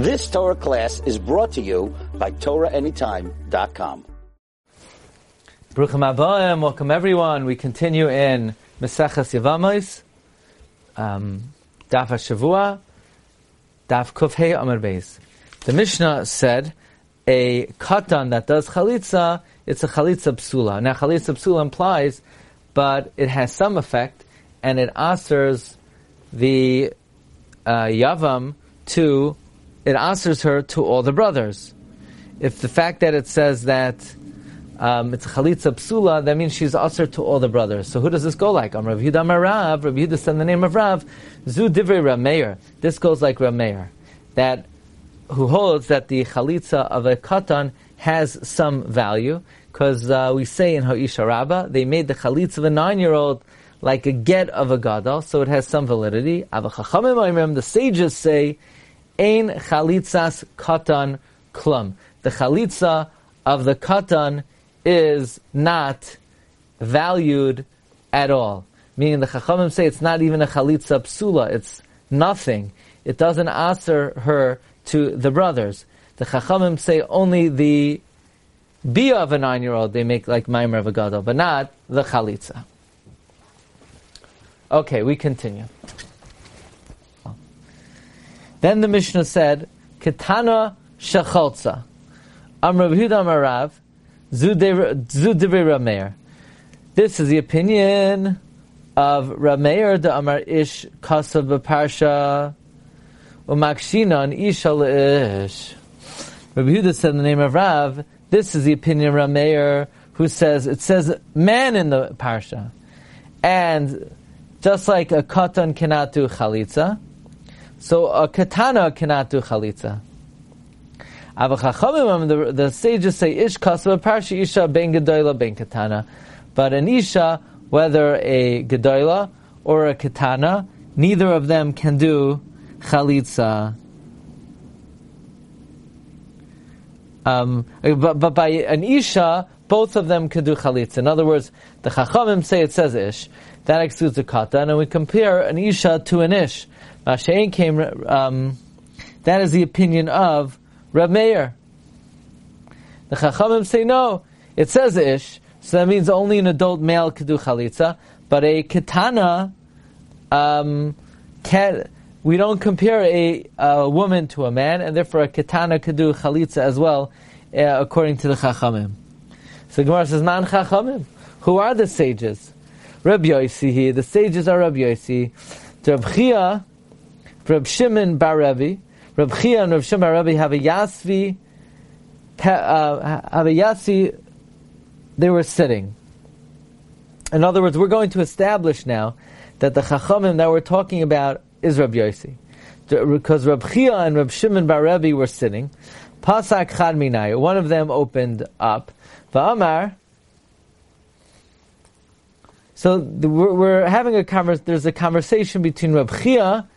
This Torah class is brought to you by TorahAnytime.com. Bruchim Habaim, welcome everyone. We continue in Meseches Yevamos, um, Daf HaShavua, Daf Kufhei Amar Beis. The Mishnah said, a katan that does chalitza, it's a chalitza psula. Now chalitza psula implies, but it has some effect, and it answers the uh, yavam to, it answers her to all the brothers. If the fact that it says that um, it's chalitza psula, that means she's usher to all the brothers. So who does this go like? I'm Rav Yehuda Marav, Rav Yehuda said the name of Rav, Zu Divrei Rameir. This goes like Rameir. That, who holds that the chalitza of a katan has some value, because uh, we say in Ha'isha Rabbah, they made the chalitza of a nine-year-old like a get of a gadol, so it has some validity. The sages say, Ein chalitzas katan klum. The chalitza of the katan is not valued at all. Meaning the chachamim say it's not even a chalitza psula, it's nothing. It doesn't answer her to the brothers. The chachamim say only the bia of a nine-year-old they make like maimer of a gadol, but not the chalitza. Okay, we continue. Then the Mishnah said, Ketana shacholza. Amrav Huda. This is the opinion of Rameir the Amar Ish Kasav Parsha Umakshina and Isha Ish. Rabbi Huda said in the name of Rav, this is the opinion of Rameir who says, it says man in the Parsha. And just like a katan cannot do chalitza, so a katana cannot do chalitza. The, the sages say ish kasva parsha isha ben gedola ben katana, but an isha, whether a gedola or a katana, neither of them can do chalitza. Um, but, but by an isha, both of them can do chalitza. In other words, the chachamim say it says ish, that excludes the katan, and we compare an isha to an ish. Mashain came, um, that is the opinion of Reb Meir. The chachamim say no, it says ish, so that means only an adult male could do chalitza, but a katana, um, can, we don't compare a, a, woman to a man, and therefore a katana could do chalitza as well, uh, according to the chachamim. So Gemara says, man chachamim. Who are the sages? Reb Yosi. The sages are Reb Yosi. Reb Chia, Reb Shimon Bar Rebbe. Reb Chia and Reb Shimon Bar Rebbe have a Yasvi, uh, have a Yasvi, they were sitting. In other words, we're going to establish now that the Chachamim that we're talking about is Reb Yosi. Because Reb Chia and Reb Shimon Bar Rebbe were sitting. Pasak Chad Minay, one of them opened up. Va'amar, so we're, we're, having a conversation. There's a conversation between Reb Chia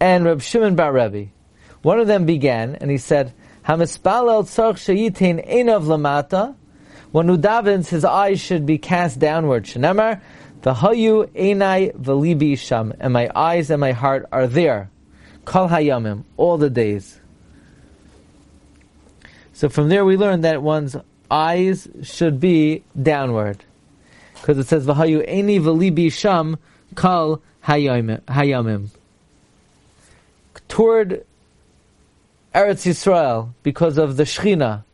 and Reb Shimon Bar Rebbe. One of them began, and he said, "Hamispalel tzarch sheyitin einav lamata." When he davens, his eyes should be cast downward. Shenemar, v'hayu einai v'libi sham, and my eyes and my heart are there. Kol hayamim, all the days. So from there we learn that one's eyes should be downward because it says v'hayu eni v'libi sham kal hayamim toward Eretz Yisrael because of the Shechina.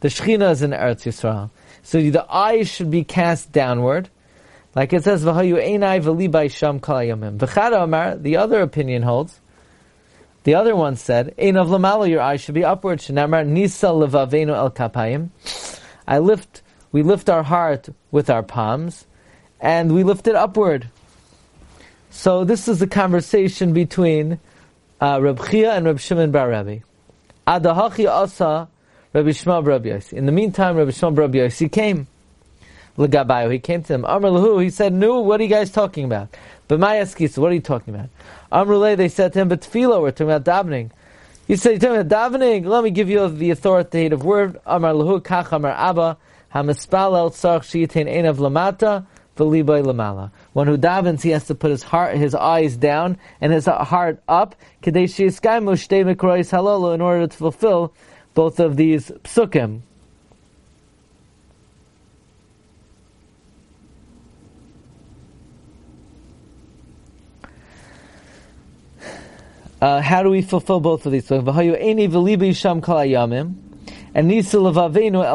The Shechina is in Eretz Yisrael. So the eyes should be cast downward. Like it says, V'hayu einai v'libai sham. V'chada the other opinion holds, the other one said, Ein of your eyes should be upward. Shenamar nisa levavenu el kapayim. I lift we lift our heart with our palms, and we lift it upward. So this is the conversation between uh, Reb Chia and Reb Shimon Bar Rebbe. Adahachi asa Rabbi Shema Rabbi Yossi. In the meantime, Rabbi Shema Rabbi Yossi came. Legabayo, he came to them. Amr lahu, he said, "No, what are you guys talking about?" But my what are you talking about? Amr they said to him, "But tefillah, we're talking about davening." He said, "You're talking about davening? Let me give you the authoritative word." Amr lahu, kach Amr Abba. Hamispalel tzarch shiyitin einav lamata, v'libay lamala. One who davens, he has to put his heart, his eyes down and his heart up, in order to fulfill both of these psukim. Uh, how do we fulfill both of these? And el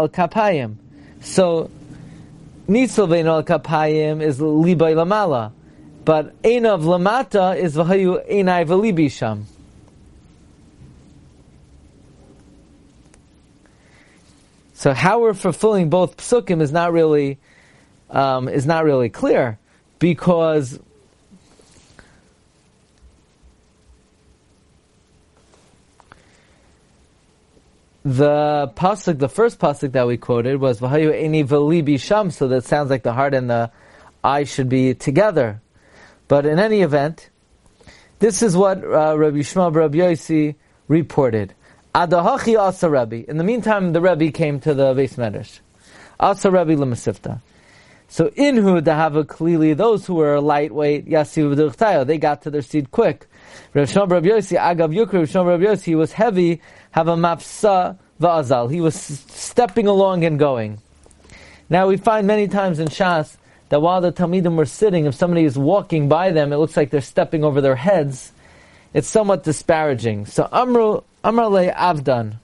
kapayim. So nisul el kapayim is libay lamala, but einav lamata is v'hayu einai v'libi sham. So how we're fulfilling both psukim is not really um, is not really clear because the pasuk, the first pasuk that we quoted was "V'hayu eni v'libi sham," so that sounds like the heart and the eye should be together. But in any event, this is what uh, Rabbi Shmuel Rabbi Yossi reported. Adahachi asa Rabbi. In the meantime, the Rabbi came to the beis medrash. Asa Rabbi lemasifta. So inhu dahava clearly those who were lightweight yasiv they got to their seat quick. Rav Shmuel Rabbi Yossi agav yukri Rav Shmuel Rabbi Yossi was heavy have a mafsa va'azal. He was stepping along and going. Now we find many times in Shas that while the Talmidim were sitting, if somebody is walking by them, it looks like they're stepping over their heads. It's somewhat disparaging. So Amru Amrale Avdan.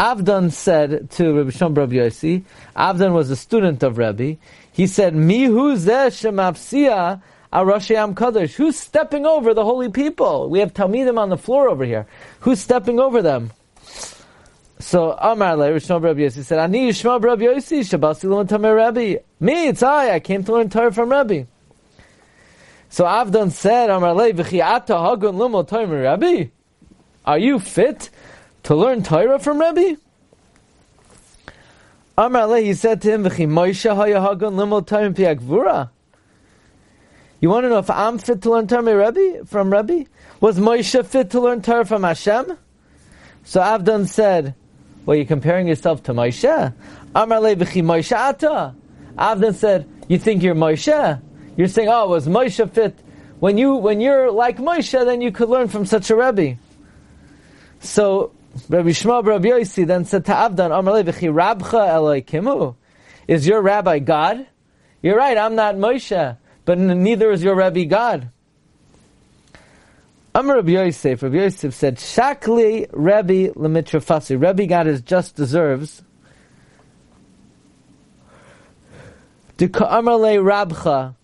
Avdan said to Rabbi Shom Rabbi Yossi, Avdan was a student of Rabbi, he said, Mihu zeh shemafsia Arashayam Kadosh. Who's stepping over the holy people? We have Talmidim on the floor over here. Who's stepping over them? So Amar Le Rishon Rabbi Yossi said, Ani Yishma Rabbi Yossi Shabasi Lon Tamer Rabbi. Me, it's I. I came to learn Torah from Rabbi. So Avdon said, Amar Le V'chiata Hagun Lumo Tamer Rabbi. Are you fit to learn Torah from Rabbi? Amar he said to him, V'chi Piakvura. You want to know if I'm fit to learn Torah Rebbe, from Rebbe? Was Moshe fit to learn Torah from Hashem? So Avdon said, well, you're comparing yourself to Moshe. Amar Moshe ata. Avdon said, you think you're Moshe? You're saying, oh, was Moshe fit? When, you, when you're like Moshe, then you could learn from such a Rebbe. So Rabbi Shmuel Rabbi Yossi then said to Avdon, Amar le'vichi Rabcha Eloikimu. Is your rabbi God? You're right, I'm not Moshe but neither is your Rabbi God. Amar Rabbi Yosef, Rabbi Yosef said, Shakli Rabbi Lemitrafasi. Rabbi God is just deserves. Amar Le Rabcha.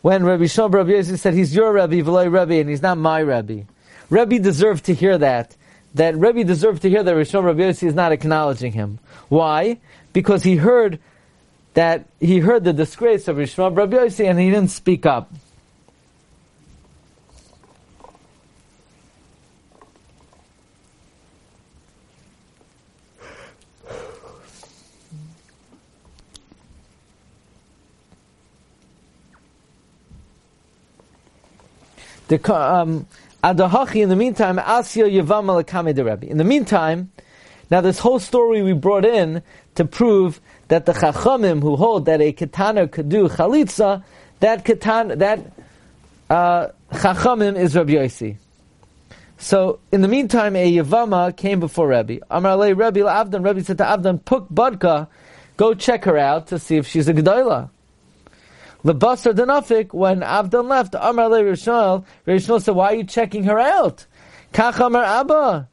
When Rabbi Shom Rabbi Yosef said, he's your Rabbi, V'loi Rabbi, and he's not my Rabbi. Rabbi deserved to hear that. That Rabbi deserved to hear that Rishon Rabbi Yosef is not acknowledging him. Why? Because he heard that he heard the disgrace of Rishon Rabbi Yossi and he didn't speak up. The um, In the meantime, Asya Yavam the Rebbe. In the meantime, now this whole story we brought in to prove that the Chachamim who hold that a Ketana could do Chalitza, that Ketana, that uh, Chachamim is Rabbi Yossi. So, in the meantime, a Yavama came before Rabbi. Amar Alei Rabbi Avdan, Rabbi said to Avdan, Puk Badka, go check her out to see if she's a Gedolah. Lebasar Danafik, when Avdan left, Amar Alei Rishon, Rishon said, why are you checking her out? Kach Amar Abba.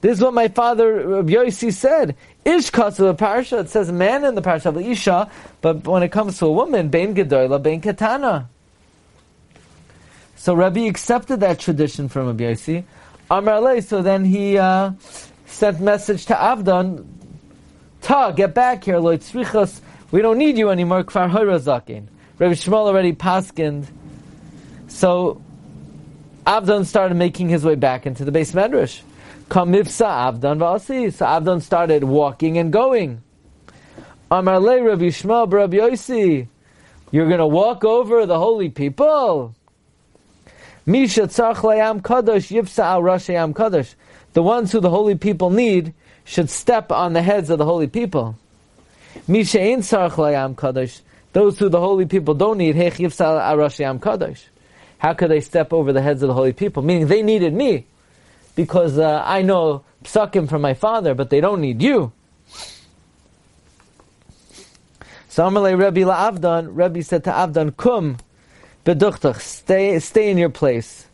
This is what my father Rabbi Yossi said. Ish the parsha. It says man in the parsha of Isha, but when it comes to a woman, bein gedola, bein katana. So Rabbi accepted that tradition from Rabbi. Amar so then he uh, sent message to Avdan, Ta, get back here, Lord Tzrichas, we don't need you anymore, Kfar Hoirazakin. Rabbi Shmuel already paskind. So Avdan started making his way back into the beis medrash. Kamivsa Avdan Vasi. So Avdan started walking and going. Amar Le Rabbi Shmuel Rabbi Yossi. You're going to walk over the holy people. Misha tzarch layam kadosh yivsa al rashayam kadosh. The ones who the holy people need should step on the heads of the holy people. Misha ein tzarch layam kadosh. Those who the holy people don't need, kadosh. How could they step over the heads of the holy people? Meaning they needed me because uh, I know psakim from my father, but they don't need you. So Amalei Rebbe Avdan, Rebbe said to Avdan, Kum, beduchtach, stay, stay in your place.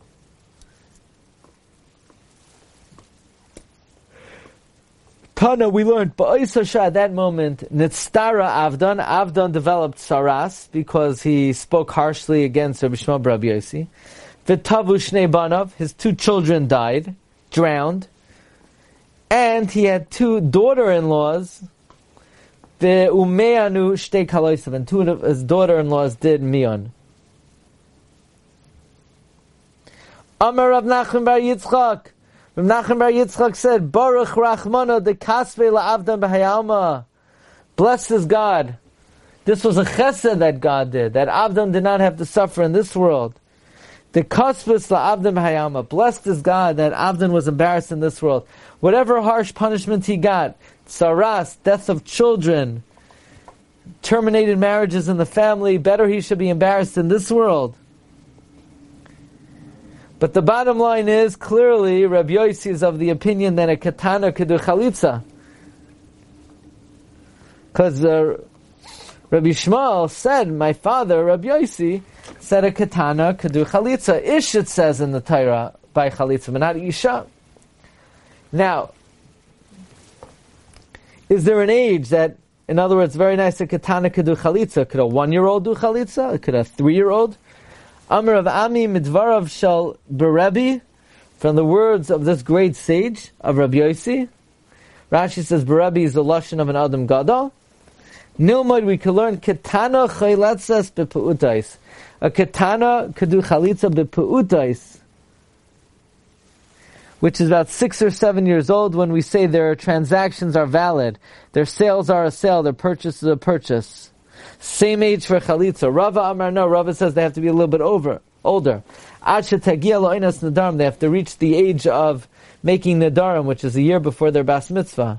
Tana, we learned, Ba'isasha at that moment, Nitztara Avdan, Avdan developed Saras because he spoke harshly against Rabbi Shmuel Rabbi Yossi. V'tavu Shnei Banav, his two children died, drowned, and he had two daughter-in-laws, the Umeanu Shtei and two of his daughter-in-laws did Mion. Amar Rav Nachman Bar Yitzchak, Rav Nachman Bar Yitzchak said, Baruch Rachmana de Kasve la'avdan b'hayalma. Blessed is God. This was a chesed that God did, that Avdan did not have to suffer in this world. The kasvus la'avdan b'hayalma. Blessed is God that Avdan was embarrassed in this world. Whatever harsh punishment he got, saras, death of children, terminated marriages in the family, better he should be embarrassed in this world but the bottom line is clearly Rabbi Yossi is of the opinion that a katana could do chalitza. Because uh, Rabbi Shmuel said, my father, Rabbi Yossi, said a katana could do chalitza. Ish, it says in the Torah, by chalitza, but not isha. Now, is there an age that, in other words, very nice, a katana could do chalitza? Could a one-year-old do chalitza? Could a three-year-old? Amr of Ami Midvarav Shal Berebi, from the words of this great sage of Rabbi Yossi. Rashi says Berebi is the lashon of an Adam Gadol. Nilmoid, we can learn Ketana Chayletzes Bepu'utais. A Ketana could do Chalitza Bepu'utais, which is about six or seven years old when we say their transactions are valid, their sales are a sale, their purchase is a purchase. Same age for chalitza. Rava Amar no. Rava says they have to be a little bit over, older. Ad lo'inas nadarim. They have to reach the age of making nadarim, which is a year before their bas mitzvah.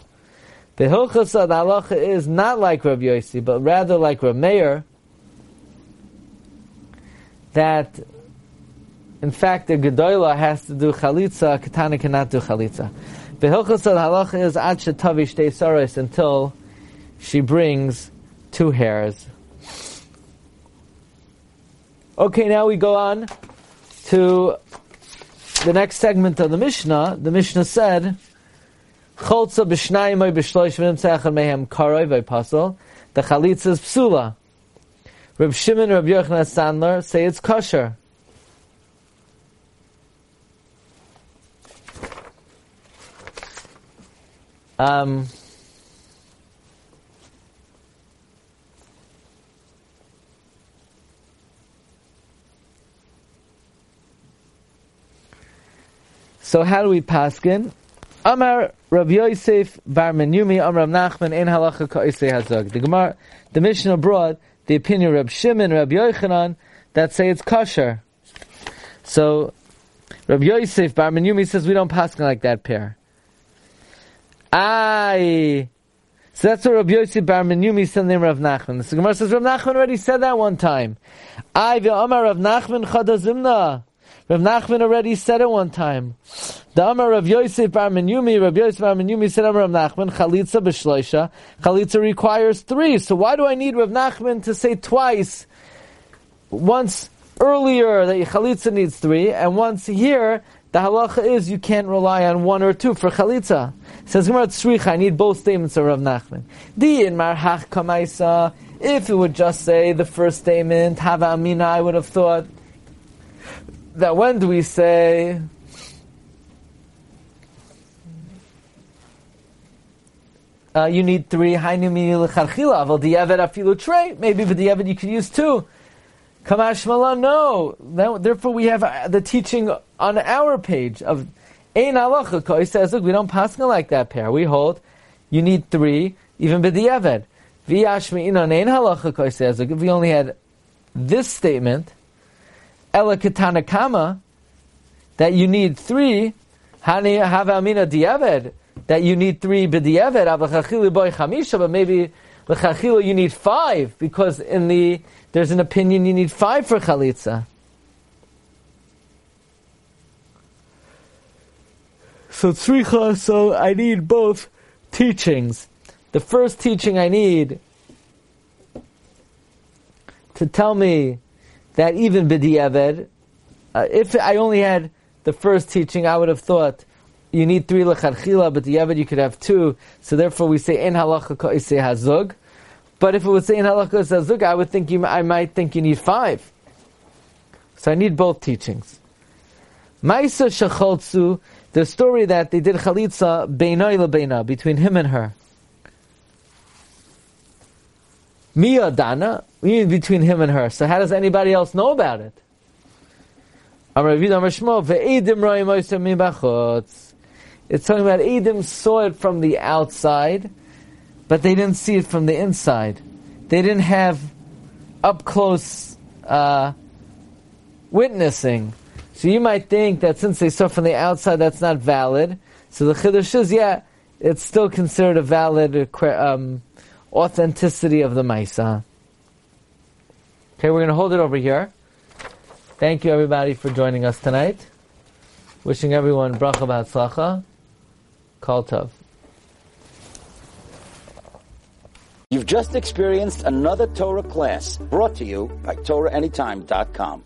The hilchas of the halacha is not like Rav Yossi, but rather like Rav Meir, that in fact the gedola has to do chalitza, katana cannot do chalitza. The hilchas of the halacha is ad shetavi shtei until she brings two hairs. Okay, now we go on to the next segment of the Mishnah. The Mishnah said, Cholza b'shnayim oy b'shloish v'nimtzach mehem karoy v'pasol. The chalitza is psula. Reb Shimon Reb Yochanan Sandler say it's kosher. Um, So how do we paskin? Amar Rav Yosef Bar Menyumi Amar Rav Nachman in halacha ka'isei hazog. The Gemara, the Mishnah brought the opinion of Rab Shimon, Rab Yochanan that say it's kosher. So Rav Yosef Bar Menyumi says we don't paskin like that pair. I. So that's what Rav Yosef Bar Menyumi said in Rav Nachman. The Gemara says Rav Nachman already said that one time. I the Amar Rav Nachman chadazimna. Rav Nachman already said it one time. The Amar Rav Yosef Bar Menyumi, Rav Yosef Bar Menyumi said Amar Rav Nachman, Chalitza b'shloisha. Chalitza requires three. So why do I need Rav Nachman to say twice? Once earlier that Chalitza needs three, and once here, the halacha is you can't rely on one or two for Chalitza. says Gemara Tzricha, I need both statements of Rav Nachman. Di in Marhach Kamaisa, if it would just say the first statement, Hava Amina, I would have thought, that when do we say uh, you need three hainu lecharchila aval diavad afilu maybe the diavad you could use two. Kamash mala no. Therefore we have uh, the teaching on our page of ein halacha. He says look we don't pass like that pair. We hold you need three even b'diavad v'yashmi inon ein halacha says look if we only had this statement Ela Kama, that you need three, Hani Hava Amina Diaved, that you need three B'diaved, Avachachili Boy Chamisha, but maybe L'chachila you need five because in the there's an opinion you need five for chalitza. So tzricha, so I need both teachings. The first teaching I need to tell me that even b'di'eved, uh, if I only had the first teaching, I would have thought you need three lecharchila, but the Yavad you could have two. So therefore, we say in halacha say hazug. But if it would say in halacha hazug, I would think you, I might think you need five. So I need both teachings. Maisa shacholtzu, the story that they did chalitza beinai lebeina between him and her. Mia dana, between him and her. So how does anybody else know about it? It's talking about Edom saw it from the outside, but they didn't see it from the inside. They didn't have up close uh, witnessing. So you might think that since they saw from the outside, that's not valid. So the chiddush is, yeah, it's still considered a valid um, authenticity of the Maisa. Okay, we're going to hold it over here. Thank you everybody for joining us tonight. Wishing everyone bracha b'atzlacha. Kol Tov. You've just experienced another Torah class brought to you by TorahAnytime.com.